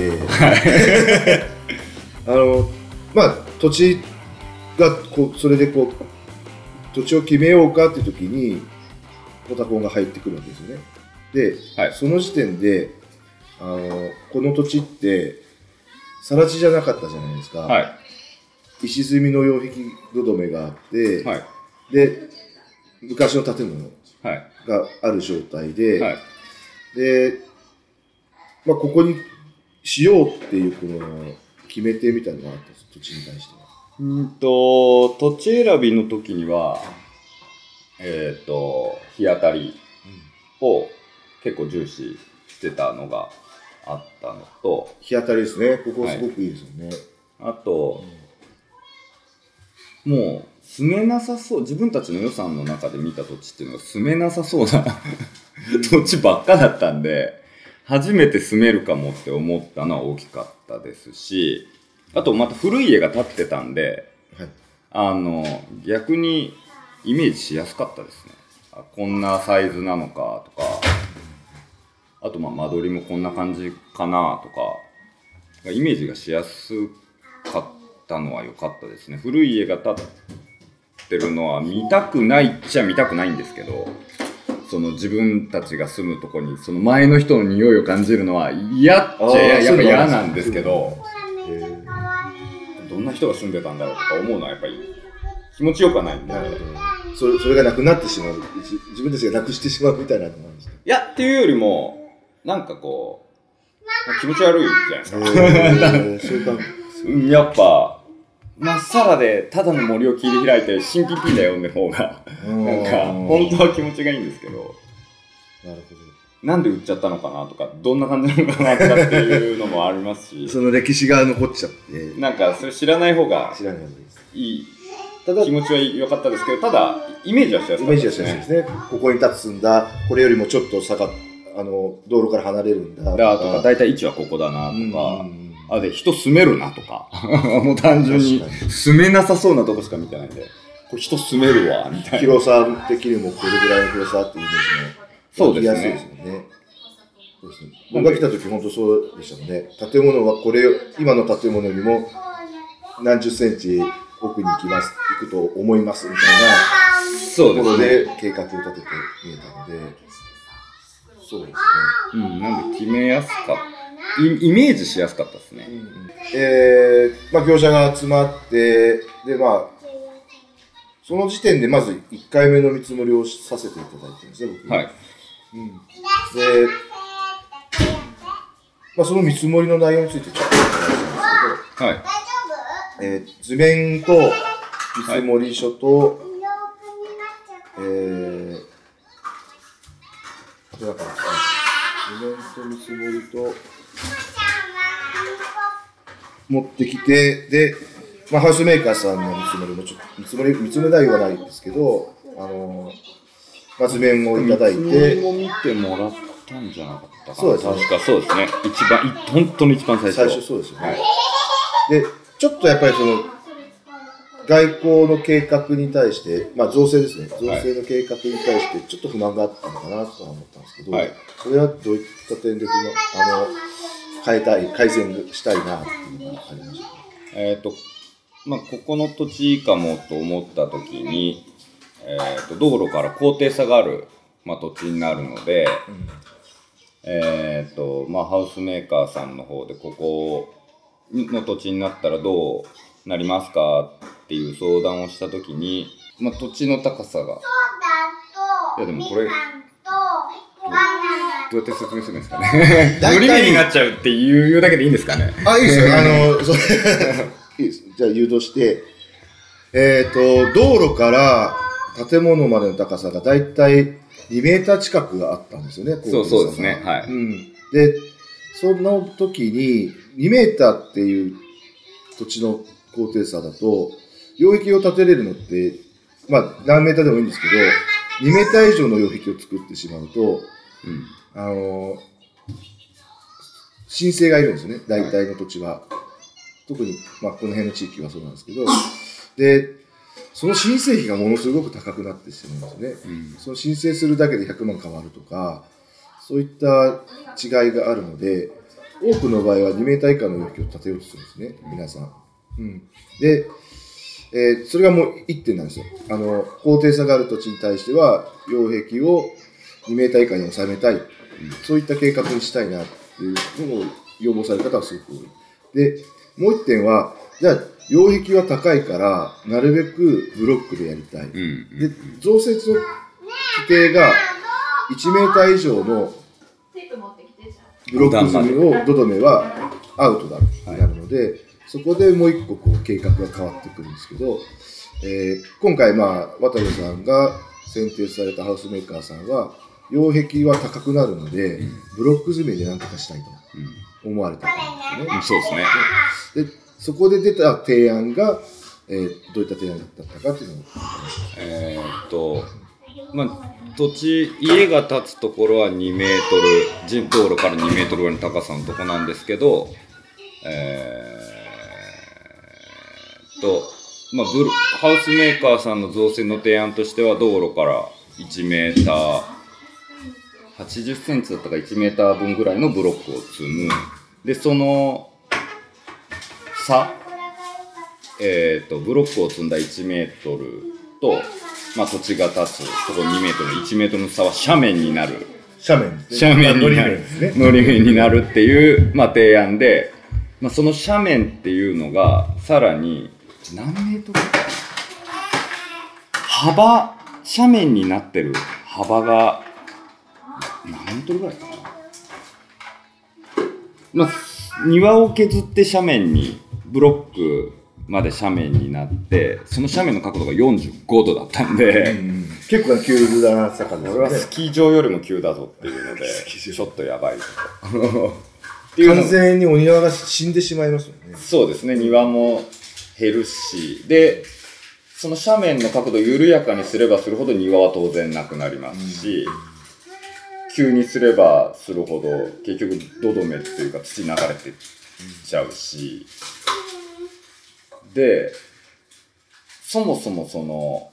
で、あのまあ土地がこうそれでこう土地を決めようかっていう時にポタコンが入ってくるわけですよね。で、はいその時点であのこの土地って更地じゃなかったじゃないですか。はい。石積みの擁壁土留めがあって、はい。で昔の建物はい。がある状態で、はい。で、まあ、ここにしようっていうこの決め手みたいなのがあったんです土地に対しては。うんと、土地選びの時には、えっ、と、日当たりを結構重視してたのがあったのと、日当たりですね。ここすごくいいですよね。あと、もう住めなさそう、自分たちの予算の中で見た土地っていうのが住めなさそうな 土地ばっかだったんで、初めて住めるかもって思ったのは大きかったですし、あとまた古い家が建ってたんで、はい。あの、逆にイメージしやすかったですね。あこんなサイズなのかとか、あとまあ間取りもこんな感じかなとか、イメージがしやすかったのは良かったですね。古い家が建ってるのは見たくないっちゃ見たくないんですけど、その自分たちが住むとこにその前の人の匂いを感じるのは嫌っちゃややっぱ嫌なんですけど、えーどんな人が住んでたんだろうとか思うのはやっぱり気持ちよくはないんで。なるほど。それそれがなくなってしまう。自自分たちがなくしてしまうみたいなのなんですか？いや、っていうよりも、なんかこう、気持ち悪いじゃないですか。えー、やっぱ、まっさらでただの森を切り開いて新 PP だよの方が、なんか、本当は気持ちがいいんですけど、なるほど。なんで売っちゃったのかなとか、どんな感じなのかなとかっていうのもありますし、その歴史が残っちゃって、なんかそれ知らない方が知らないわけです。いい、ただ、気持ちは良かったですけど、ただ、イメージはしやすかったイメージはしやすいですね。ここに立つんだ、これよりもちょっと下が、あの、道路から離れるんだ。だとか、だいたい位置はここだなとうんか、うんあ、で、人住めるなとか、もう単純に住めなさそうなとこしか見てないんで、これ人住めるわ、みたいな。広さ的にもこれぐらいの広さっていうイメージもそうですねやすいですよね。そうですね僕が来た時本当そうでしたもんね。建物はこれ、今の建物よりも何十センチ奥に行きます、行くと思いますみたいなところ。で計画を立てて見えたので、そうですね。うん、なんで決めやすかった。イイメージしやすかったですね。えーまあ、業者が集まって、で、まあ、その時点でまず1回目の見積もりをさせていただいてるんですね、僕。はい。うん、で、まあ、その見積もりの内容についてちょっとお話ししたんはい。ですけど、えー図面と見積もり書と、えー、どうだかな図面と見積もりと、持ってきて、で、まあ、ハウスメーカーさんの見積もりもちょっと、見積もり、見積もり内容はないんですけど、あの、まあ、図面をいただい見積もりて、も見てもらったんじゃなかったかな。そうですね確かそうですね。一番、い本当に一番最初。最初そうですよね。はいで、ちょっとやっぱりその、外交の計画に対して、まあ造成ですね、造成の計画に対してちょっと不満があったのかなとは思ったんですけど、はいそれはどういった点で不満、あの、変えたい、改善したいなっていうのがありました。えっ、と、まあ、ここの土地かもと思った時に、えっ、と、道路から高低差がある、まあ、土地になるので、えっ、と、まあ、ハウスメーカーさんの方で、ここの土地になったらどうなりますかっていう相談をした時に、まあ、土地の高さが、いやでもこれどうやって説明するんですかね。無理目になっちゃうっていうだけでいいんですかね。あ、いいですよ。あの、それ いいです。じゃあ誘導して、えっ、と、道路から建物までの高さがだいたい2メーター近くあったんですよね、そうそうですねはいうん。で、その時に2メーターっていう土地の高低差だと、擁壁を建てれるのって、まあ何メーターでもいいんですけど、2メーター以上の擁壁を作ってしまうと、うん。あの申請がいるんですよね、大体の土地は。特に、まあ、この辺の地域はそうなんですけど、で、その申請費がものすごく高くなってしまうんですね。うん。その申請するだけで100万変わるとか、そういった違いがあるので、多くの場合は2メーター以下の容器を建てようとするんですね、皆さん。うん、で、えーそれがもう1点なんですよ。あの、高低差がある土地に対しては、擁壁を2メーター以下に収めたい、そういった計画にしたいなっていうのを要望される方はすごく多い。で、もう1点は、じゃあ、擁壁は高いから、なるべくブロックでやりたい。うんで、増設の規定が1メーター以上の。ブロック積みを土留めはアウトだになるので、そこでもう一個こう計画が変わってくるんですけど、えー今回まあ渡部さんが選定されたハウスメーカーさんは擁壁は高くなるので、ブロック積みで何とかしたいと思われたんですよね。うんそうですね。でそこで出た提案が、えーどういった提案だったかっていうのを。えーっとまあ土地家が建つところは2メートル人道路から2メートルぐらいの高さのとこなんですけどえーっとまあブルハウスメーカーさんの造成の提案としては道路から1メーター80センチだったか1メーター分ぐらいのブロックを積むでその差えー、とブロックを積んだ1メートルと、まあ、土地が立つところ2メートル1メートルの差は斜面になる斜面。斜面になあるのり面ですね。のり面になるっていう、まあ、提案で、まあ、その斜面っていうのがさらに何メートル？幅？斜面になってる幅が何メートルぐらいかなまあ庭を削って斜面にブロックまで斜面になってその斜面の角度が45度だったんで、うん結構な急な坂ですよね。俺はスキー場よりも急だぞっていうので ちょっとやばいぞとっていうの完全にお庭が死んでしまいますよね。そうですね。庭も減るし。でその斜面の角度を緩やかにすればするほど庭は当然なくなりますし、急にすればするほど結局土留めっていうか土流れてっちゃうし。でそもそもその、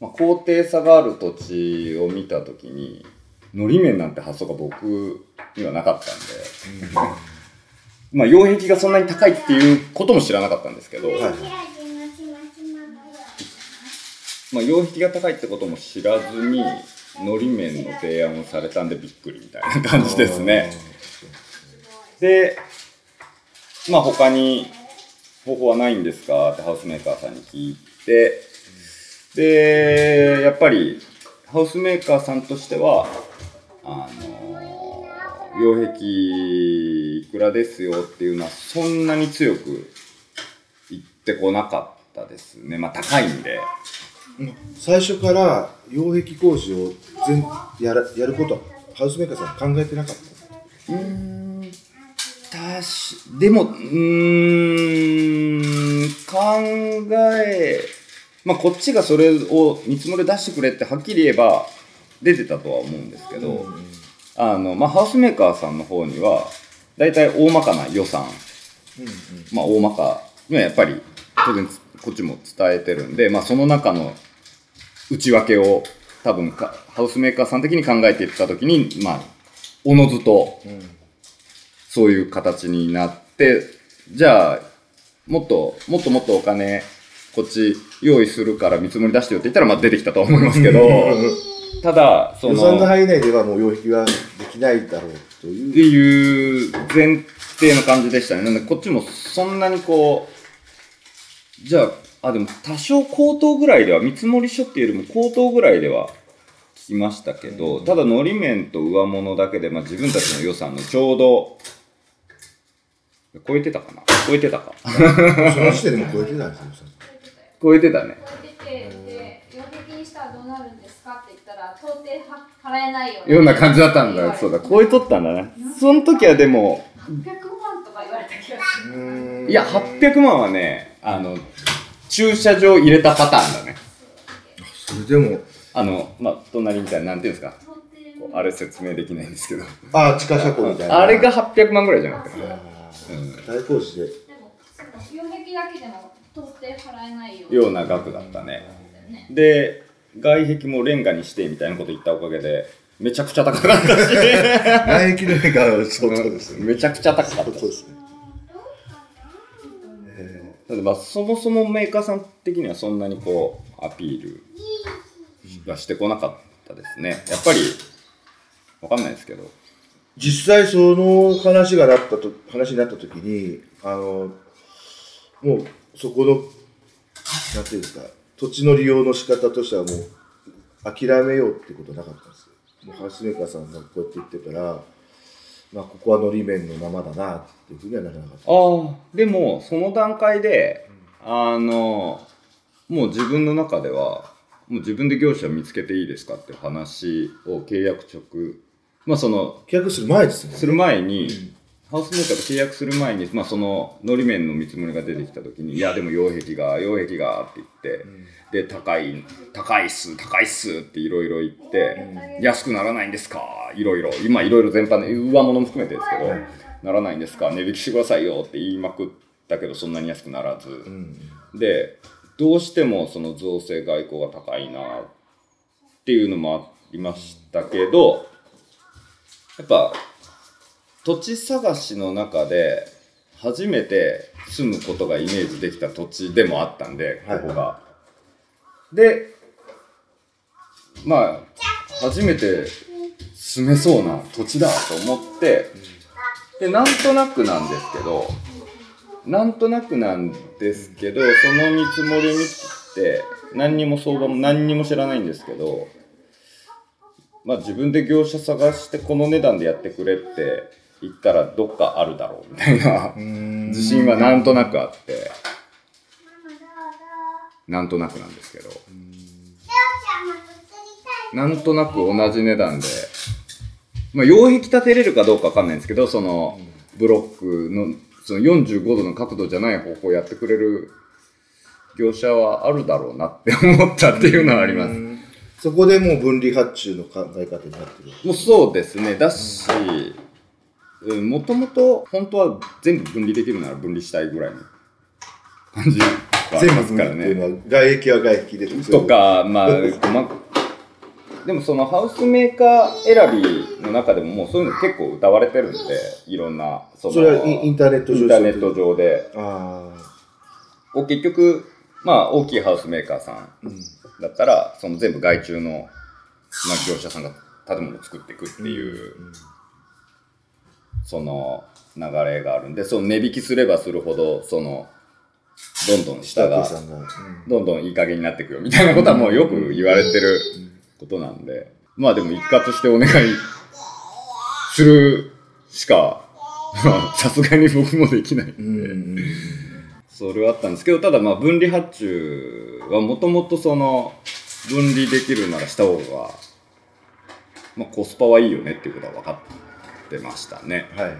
まあ、高低差がある土地を見た時にのり面なんて発想が僕にはなかったんで。まあ、擁壁がそんなに高いっていうことも知らなかったんですけど、はい。まあ、擁壁が高いってことも知らずにのり面の提案をされたんでびっくりみたいな感じですね。で、まあ、他に方法はないんですかってハウスメーカーさんに聞いてでやっぱりハウスメーカーさんとしてはあの擁壁いくらですよっていうのはそんなに強く言ってこなかったですねまあ高いんで最初から擁壁工事を全やらやることはハウスメーカーさん考えてなかった？うーんたしでもうーん考えまあこっちがそれを見積もり出してくれってはっきり言えば出てたとは思うんですけど、あのまあ、ハウスメーカーさんの方には大体大まかな予算。まあ大まかにはやっぱり当然こっちも伝えてるんで、まあ、その中の内訳を多分かハウスメーカーさん的に考えていった時にまあおのずとそういう形になってじゃあもっともっともっとお金こっち用意するから見積もり出してよって言ったらまあ出てきたと思いますけどただそ予算のの範囲内ではもう擁壁はできないだろうとっていういう前提の感じでしたね。なんでこっちもそんなにこう、じゃあ、あ、でも多少口頭ぐらいでは、見積書っていうよりも口頭ぐらいでは聞きましたけど、ただ、のり面と上物だけで、まあ、自分たちの予算のちょうど、超えてたかな？超えてたか。その時点でも超えてたんですよ超えてたね。出てで、擁壁にしたらどうなるんですかって言ったら、到底は払えないよような感じだったんだ。そうだ、超えとったんだね。その時はでも、800万とか言われた気がする。いや、800万はね、あの、駐車場入れたパターンだね。それでもあの、まあ、隣みたいな、なんていうんですか。あれ説明できないんですけど。あ地下車庫みたいなあれが800万ぐらいじゃなかったかな。あー大工事ででも、壁だけでも到底払えないよような額だったね。で、外壁もレンガにしてみたいなこと言ったおかげで、めちゃくちゃ高かったし 外壁のメーカーは相当ですね。めちゃくちゃ高かったね。ただまあそもそもメーカーさん的にはそんなにこうアピールはしてこなかったですねやっぱりわかんないですけど実際その話がなったと、話になった時に、あの、もうそこの、なんていうんですか、土地の利用の仕方としてはもう諦めようってことなかったんですよ。もうハウスメーカーさんがこうやって言ってたら、まあここはのり面のままだなっていうふうにはならなかった。ああでもその段階であのもう自分の中ではもう自分で業者見つけていいですかって話を契約直まあその契約する前ですね。する前に、ハウスメーカーと契約する前に、まあ、そののり面の見積もりが出てきた時に「いやでも擁壁が擁壁が」って言って、で高い高いっす高いっすっていろいろ言って、安くならないんですかいろいろ。今いろいろ全般で上物も含めてですけど、ならないんですか値引きしてくださいよって言いまくったけどそんなに安くならず、うん。でどうしてもその造成外交が高いなっていうのもありましたけどやっぱ土地探しの中で初めて住むことがイメージできた土地でもあったんでここが。でまあ初めて住めそうな土地だと思ってでなんとなくなんですけどなんとなくなんですけどその見積もり見て何にも相場も何にも知らないんですけどまあ自分で業者探してこの値段でやってくれって言ったらどっかあるだろうみたいな。自信はなんとなくあって。なんとなくなんですけど。なんとなく同じ値段で。まあ擁壁立てれるかどうかわかんないんですけどそのブロックのその45度の角度じゃない方向やってくれる業者はあるだろうなって思ったっていうのはあります。そこでもう分離発注の考え方になってる。もうそうですね。だし、うん、もともと本当は全部分離できるなら分離したいぐらいの感じがありますからね。外壁は外壁でとか、まあ、までもそのハウスメーカー選びの中でももうそういうの結構歌われてるんで、いろんな、そのそれはインターネット上インターネット上で。あを結局、まあ大きいハウスメーカーさん。だったら、その全部外注の、まあ、業者さんが建物を作っていくっていう、その流れがあるんで、その値引きすればするほど、その、どんどん下がどんどんいい加減になっていくよみたいなことはもうよく言われてることなんで、まあでも一括してお願いするしか、ま あさすがに僕もできないんで、うんそれはあったんですけど、ただまあ分離発注はもともとその分離できるならした方が、まあコスパはいいよねっていうことは分かってましたね。はいはい。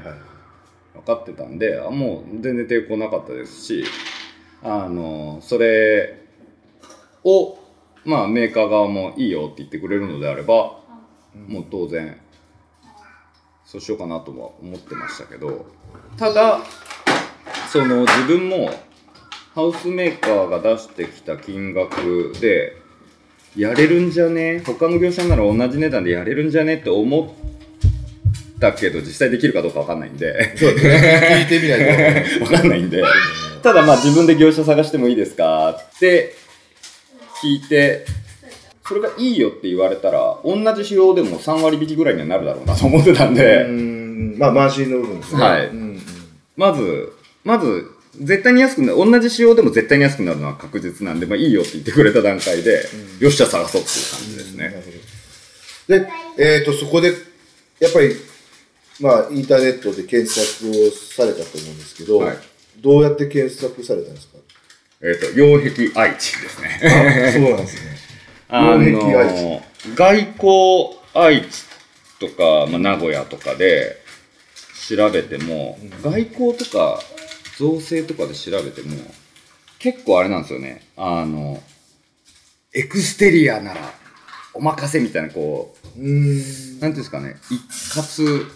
分かってたんで、あもう全然抵抗なかったですし、あの、それを、まあメーカー側もいいよって言ってくれるのであれば、もう当然、そうしようかなとは思ってましたけど、ただ、その自分もハウスメーカーが出してきた金額で、やれるんじゃね？他の業者なら同じ値段でやれるんじゃね？って思ったけど、実際できるかどうかわかんないんで。そうですね。聞いてみないと。わかんないんで、ただまあ自分で業者探してもいいですかって聞いて、それがいいよって言われたら、同じ仕様でも3割引きぐらいにはなるだろうなと思ってたんうで、ん。まあ、マージンの部分ですね。はいまず、まず、絶対に安くなる、同じ仕様でも絶対に安くなるのは確実なんで、まあいいよって言ってくれた段階で、よっしゃ探そうっていう感じですね。で、えっ、と、そこで、やっぱり、まあ、インターネットで検索をされたと思うんですけど、はいどうやって検索されたんですか？えっ、と、擁壁愛知ですね。あそうなんですね。あの外交愛知とか、まあ、名古屋とかで調べても、外交とか造成とかで調べても結構あれなんですよねあのエクステリアならお任せみたいなこううーん。なんていうんですかね一括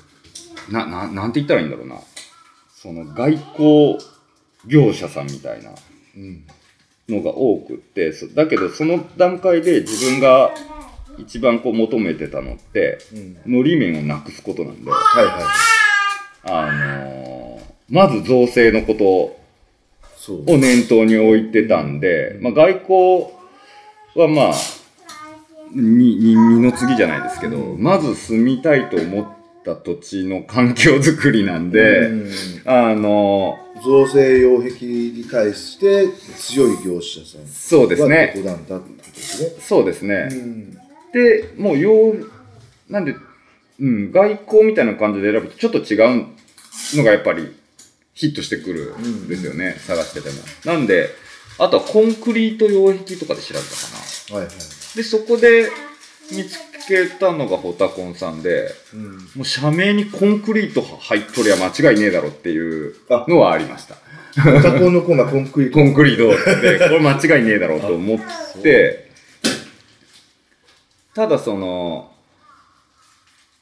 なななんて言ったらいいんだろうなその外交業者さんみたいなうん。のが多くってそだけどその段階で自分が一番こう求めてたのって、うんのり面をなくすことなんで、はいはい。あのーまず造成のこと。を念頭に置いてたんで、まあ、外交はまあ、に、に、二の次じゃないですけど、まず住みたいと思った土地の環境づくりなんで、うんあの造成擁壁に対して強い業者さんそうですがねここなんだってことですそうですね。ね。うんで、もう、よう、なんで、うん、外交みたいな感じで選ぶとちょっと違うのがやっぱりヒットしてくるんですよね、探してても。なんで、あとはコンクリート擁壁とかで調べたかな。はいはい。で、そこで見つけたのがホタコンさんで、うん。もう社名にコンクリート入っとりゃ間違いねえだろっていうのはありました。オタコンのコンがコンクリート。コンクリートって、これ間違いねえだろうと思って、ただその、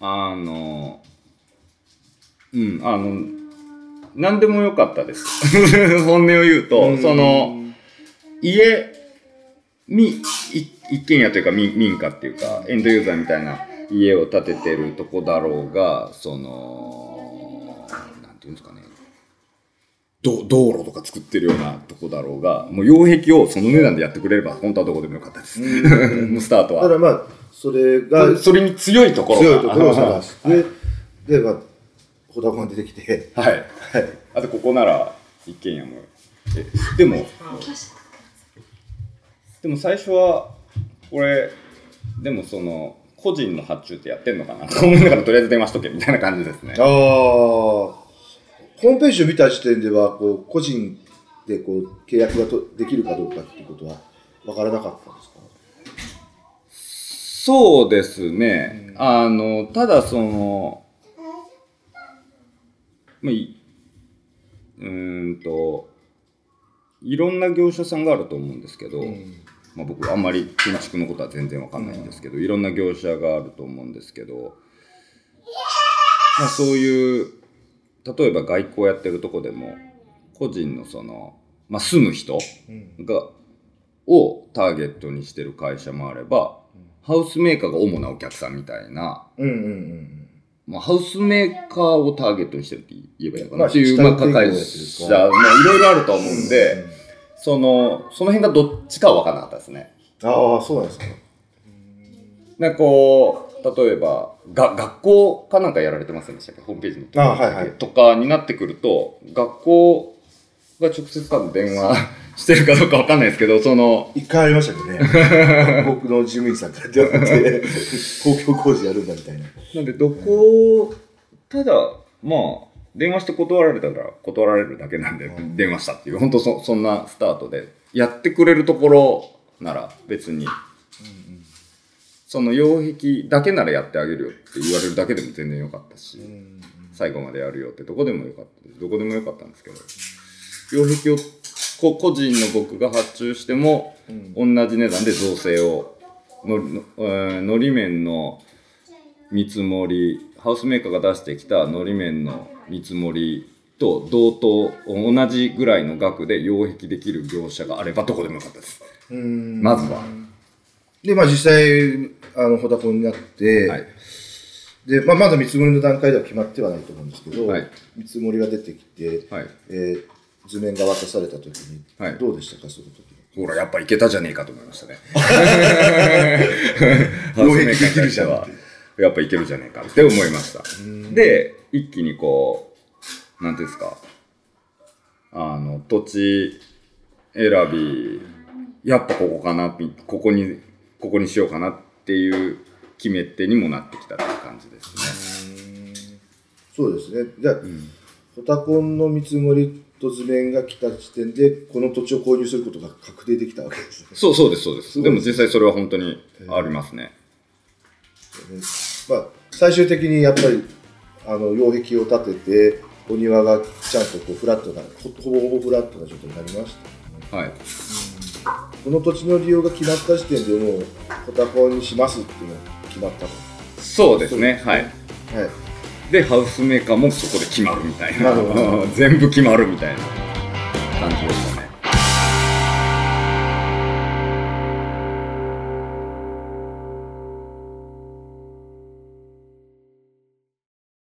あの、うん、あの、何でもよかったです。本音を言うと、その、家、み、い一軒家というか民民家っていうか、エンドユーザーみたいな家を建ててるとこだろうが、その、なんていうんですかね、ど道路とか作ってるようなとこだろうが、もう擁壁をその値段でやってくれれば、本当はどこでもよかったです。もうスタートは。ただまあ、それがそれに強いところが強いところを探して、で、まあ、ホタコンが出てきて、はい。はい。あとここなら一軒家も。えでも、でも最初は、これ、でもその、個人の発注ってやってんのかなと思いながらとりあえず電話しとけみたいな感じですねああ、。ホームページを見た時点では、こう、個人でこう、契約がとできるかどうかっていうことは分からなかったんですか？そうですね。あの、ただその、まあ、いうーんと、いろんな業者さんがあると思うんですけど、まあ、僕あんまり建築のことは全然わかんないんですけど、いろんな業者があると思うんですけど、まあ、そういう例えば外交やってるとこでも個人のその、まあ、住む人が、をターゲットにしてる会社もあれば、ハウスメーカーが主なお客さんみたいな、うんうんうん。まあ、ハウスメーカーをターゲットにしてるって言えばいいのかまあなっていう、まあ、社、か。まあ、いろいろあると思うんで、その、その辺がどっちかは分からなかったですね。ああ、そうなんですか。なんかこう、例えば、が、学校かなんかやられてませんでしたっけ？ホームページに。あはいはいとかになってくると、学校が直接多分電話 してるかどうかわかんないですけど、その、一回ありましたけどね。僕の事務員さんから電話って、公共工事やるんだみたいな。なんでどこ、ただ、まあ、電話して断られたら断られるだけなんで、うん。電話したっていう、本当そそんなスタートで、やってくれるところなら別に、その擁壁だけならやってあげるよって言われるだけでも全然よかったし、最後までやるよってどこでもよかったどこでもよかったんですけど。擁壁をこ個人の僕が発注しても、同じ値段で造成をののえーのり面の見積もりハウスメーカーが出してきたのり面の見積もりと同等同じぐらいの額で擁壁できる業者があればどこでもよかったです。うん。まずは。で、まあ実際、あの、ホタコンになって、はい。で、まあまだ見積もりの段階では決まってはないと思うんですけど、はい。見積もりが出てきて、はい。えー図面が渡された時に、はい。どうでしたか、その時。ほらやっぱいけたじゃねえかと思いましたね。擁壁できるじゃんはやっぱいけるじゃねえか。って思いました。で一気にこうなんていうんですか。あの土地選びやっぱここかなみここにここにしようかなっていう決め手にもなってきたっていう感じですね。そうですね。じゃあ、ホタコンの見積もりと図面が来た時点で、この土地を購入することが確定できたわけですね。そうそうですそうです。でも実際それは本当にありますねまあ、最終的にやっぱりあの擁壁を建ててお庭がちゃんとこうフラットなほほぼほぼフラットな状態になりました、はい。この土地の利用が決まった時点でもうホタコンにしますっていうのが決まったとそうですね。はい。はい。でハウスメーカーもそこで決まるみたいな。全部決まるみたいな感じでしたね